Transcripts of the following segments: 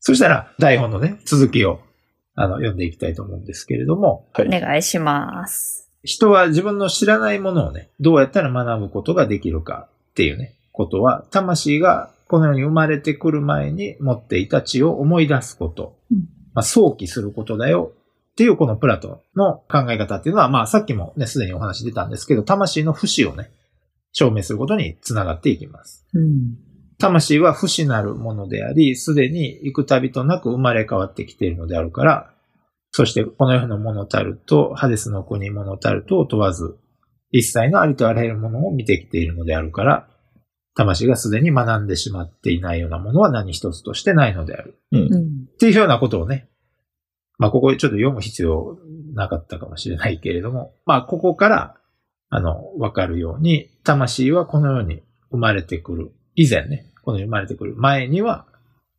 そしたら、台本のね、続きを、あの、読んでいきたいと思うんですけれども、おはい。願いします。人は自分の知らないものをね、どうやったら学ぶことができるかっていうね、ことは、魂がこの世に生まれてくる前に持っていた知を思い出すこと、うんまあ、想起することだよっていうこのプラトンの考え方っていうのは、まあさっきもね、すでにお話出たんですけど、魂の不死をね、証明することにつながっていきます。うん。魂は不死なるものであり、すでに幾度となく生まれ変わってきているのであるから、そしてこの世のものたると、ハデスの国ものたるとを問わず、一切のありとあらゆるものを見てきているのであるから、魂がすでに学んでしまっていないようなものは何一つとしてないのである。うんう。ん。っていうようなことをね、まあ、ここでちょっと読む必要なかったかもしれないけれども、まあ、ここから、あの、わかるように、魂はこの世に生まれてくる、以前ね、この生まれてくる前には、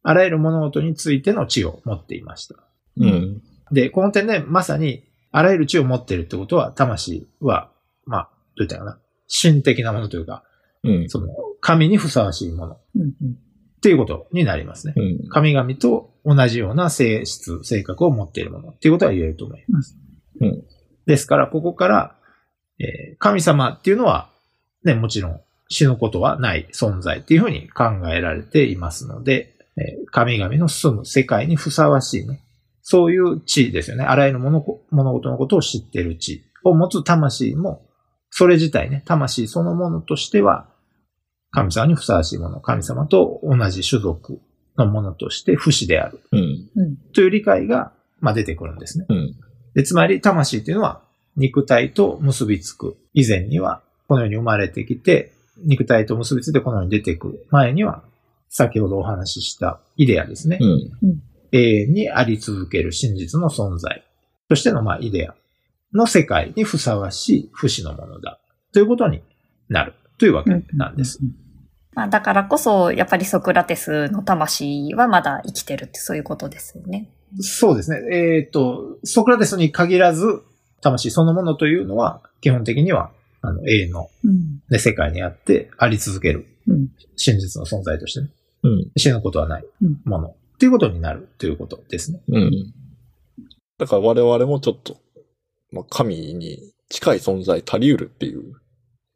あらゆる物事についての知を持っていました。うん。で、この点で、まさに、あらゆる知を持っているってことは、魂は、まあ、どう言ったかな、神的なものというか、うん。その、神にふさわしいものっうん。ていうことになりますね。うん。神々と同じような性質、性格を持っているものっていうことは言えると思います。うんですから、ここから、えー神様っていうのは、ね、もちろん死ぬことはない存在っていうふうに考えられていますので、えー神々の住む世界にふさわしいね、そういう地ですよね。あらゆる物事のことを知っている地を持つ魂も、それ自体ね、魂そのものとしては、神様にふさわしいもの、神様と同じ種族のものとして不死であるうん。うん。という理解が、まあ、出てくるんですね。うん。でつまり、魂というのは肉体と結びつく以前には、この世に生まれてきて、肉体と結びついてこの世に出てくる前には、先ほどお話ししたイデアですね。うん。永遠にあり続ける真実の存在としての、まあ、イデアの世界にふさわしい不死のものだということになるというわけなんです。。まあ、だからこそ、やっぱりソクラテスの魂はまだ生きてるってそういうことですよね。そうですね。えっ、と、ソクラテスに限らず、魂そのものというのは、基本的には、あの、永遠の、うん。ね、世界にあって、あり続ける、うん真実の存在としてね、うん。死ぬことはないうんもの、っていうことになるということですね。うん。だから我々もちょっと、まあ、神に近い存在足り得るっていう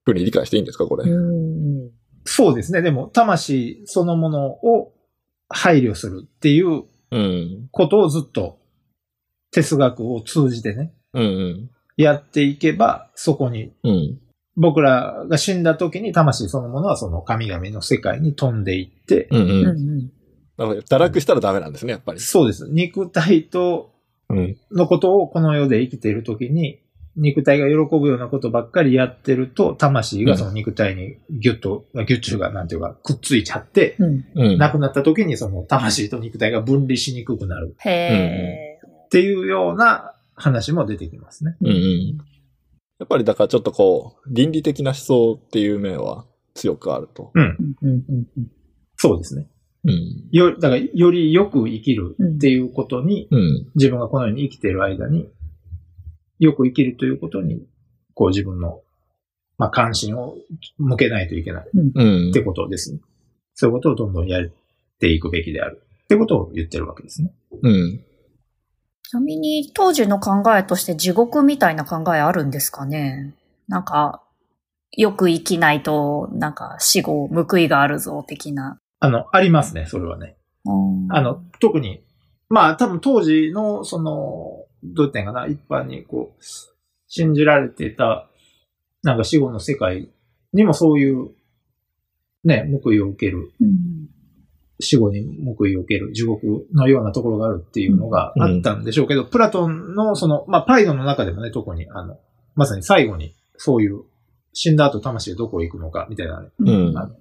ふうに理解していいんですか、これ。うん。そうですね。でも、魂そのものを配慮するっていううん。ことをずっと哲学を通じてね、うん。やっていけば、そこにうん。僕らが死んだ時に魂そのものはその神々の世界に飛んでいって、うん。うん。うん。うん。なので、堕落したらダメなんですね、やっぱり。そうです。肉体と、うん。のことをこの世で生きている時に、肉体が喜ぶようなことばっかりやってると、魂がその肉体にギュッと、ギュッというか、なんていうか、くっついちゃって。亡くなった時にその魂と肉体が分離しにくくなるへえ。っていうような話も出てきますね。うんうん。やっぱりだからちょっとこう、倫理的な思想っていう面は強くあると。うん。うん。うん。うん。そうですね。うん。よ、だから、よりよく生きるっていうことに、うん。自分がこの世に生きている間に、よく生きるということに、こう自分の、まあ、関心を向けないといけないうんってことですね。そういうことをどんどんやっていくべきであるってことを言ってるわけですね。うん。ちなみに、当時の考えとして地獄みたいな考えあるんですかね？なんか、よく生きないと、なんか死後報いがあるぞ、的な。あの、ありますね、それはね。うんあの、特に、まあ多分当時の、その、どう言ったんかな、一般にこう、信じられていた、なんか死後の世界にもそういう、ね、報いを受ける、うん死後に報いを受ける地獄のようなところがあるっていうのがあったんでしょうけど、プラトンのその、まあパイドの中でもね、特に、あの、まさに最後にそういう死んだ後魂がどこへ行くのかみたいなね、うん。あの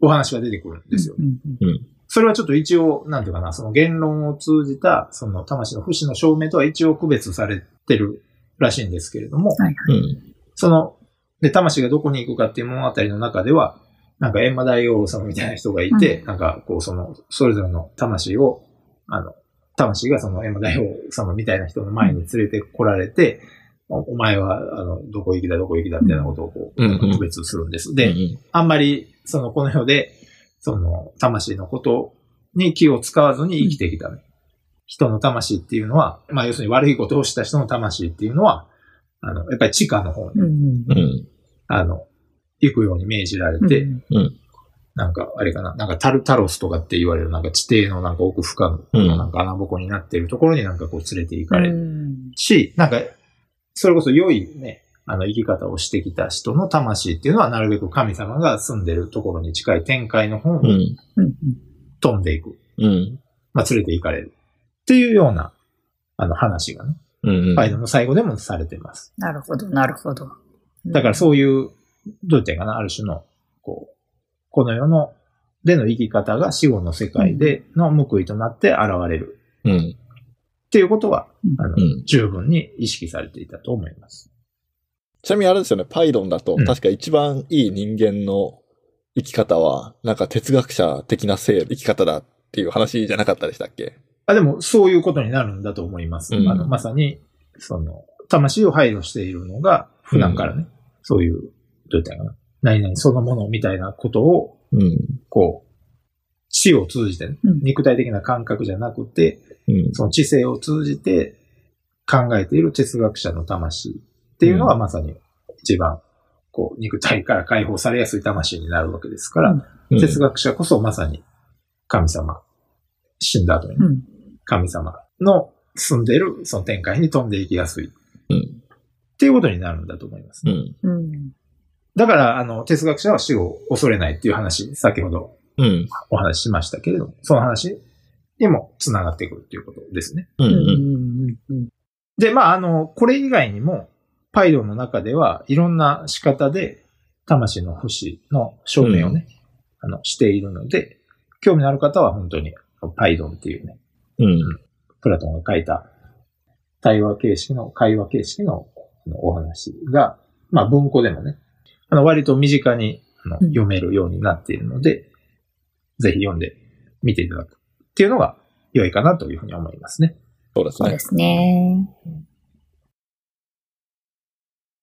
お話が出てくるんですよ。うんうんそれはちょっと一応、なんていうかな、その言論を通じた、その魂の不死の証明とは一応区別されてるらしいんですけれども、はいうん。その、で、魂がどこに行くかっていう物語の中では、なんか閻魔大王様みたいな人がいて、なんかこうその、それぞれの魂を、あの、魂がその閻魔大王様みたいな人の前に連れてこられて、おお前は、あの、どこ行きだ、どこ行きだ、みたいなことをこう、うんうん区別するんです。で、うんあんまり、その、この世で、その、魂のことに気を使わずに生きてきたね。人の魂っていうのは、まあ要するに悪いことをした人の魂っていうのは、あの、やっぱり地下の方に、うん。うん。あの、行くように命じられて、うんなんか、あれかな、なんかタルタロスとかって言われる、なんか地底のなんか奥深くうんのなんか穴ぼこになっているところになんかこう連れて行かれるうんし、なんか、それこそ良いね、あの生き方をしてきた人の魂っていうのはなるべく神様が住んでるところに近い天界の方うにん。うん飛んでいく。うん。まあ連れて行かれる。っていうような、あの話がね、うん。ファイルの最後でもされてます。なるほど、なるほど。だからそういう、どう言ってんかな、ある種の、こう、この世の、での生き方が死後の世界での報いとなって現れる。うん。っていうことは、うんあの、うん十分に意識されていたと思います。ちなみにあれですよね、パイロンだとうん、確か一番いい人間の生き方は、なんか哲学者的な生生き方だっていう話じゃなかったでしたっけ？あでも、そういうことになるんだと思います。うんあの、まさに、その、魂を配慮しているのが、普段からね、そういう、どう言ったかな、何々そのものみたいなことを、うん。こう、死を通じてね、うん肉体的な感覚じゃなくて、うん。その知性を通じて考えている哲学者の魂っていうのがうんまさに一番、こう、肉体から解放されやすい魂になるわけですから、うん哲学者こそまさに神様、死んだ後に。神様の住んでいるその天界に飛んでいきやすいっうん。ていうことになるんだと思います。うん。うん。だから、あの、哲学者は死を恐れないっていう話、先ほどうん。お話ししましたけれども、その話にも繋がってくるっていうことですね。う。うんん。うん。で、まあ、あの、これ以外にも、パイロンの中ではいろんな仕方で、魂の星の証明をね、あの、しているので、興味のある方は本当に、パイロンっていうね、うん。プラトンが書いた対話形式の、会話形式のお話が、まあ文庫でもね、あの割と身近にあのうん読めるようになっているので、ぜひ読んでみていただくっていうのが良いかなというふうに思いますね。そうですね。そうですね。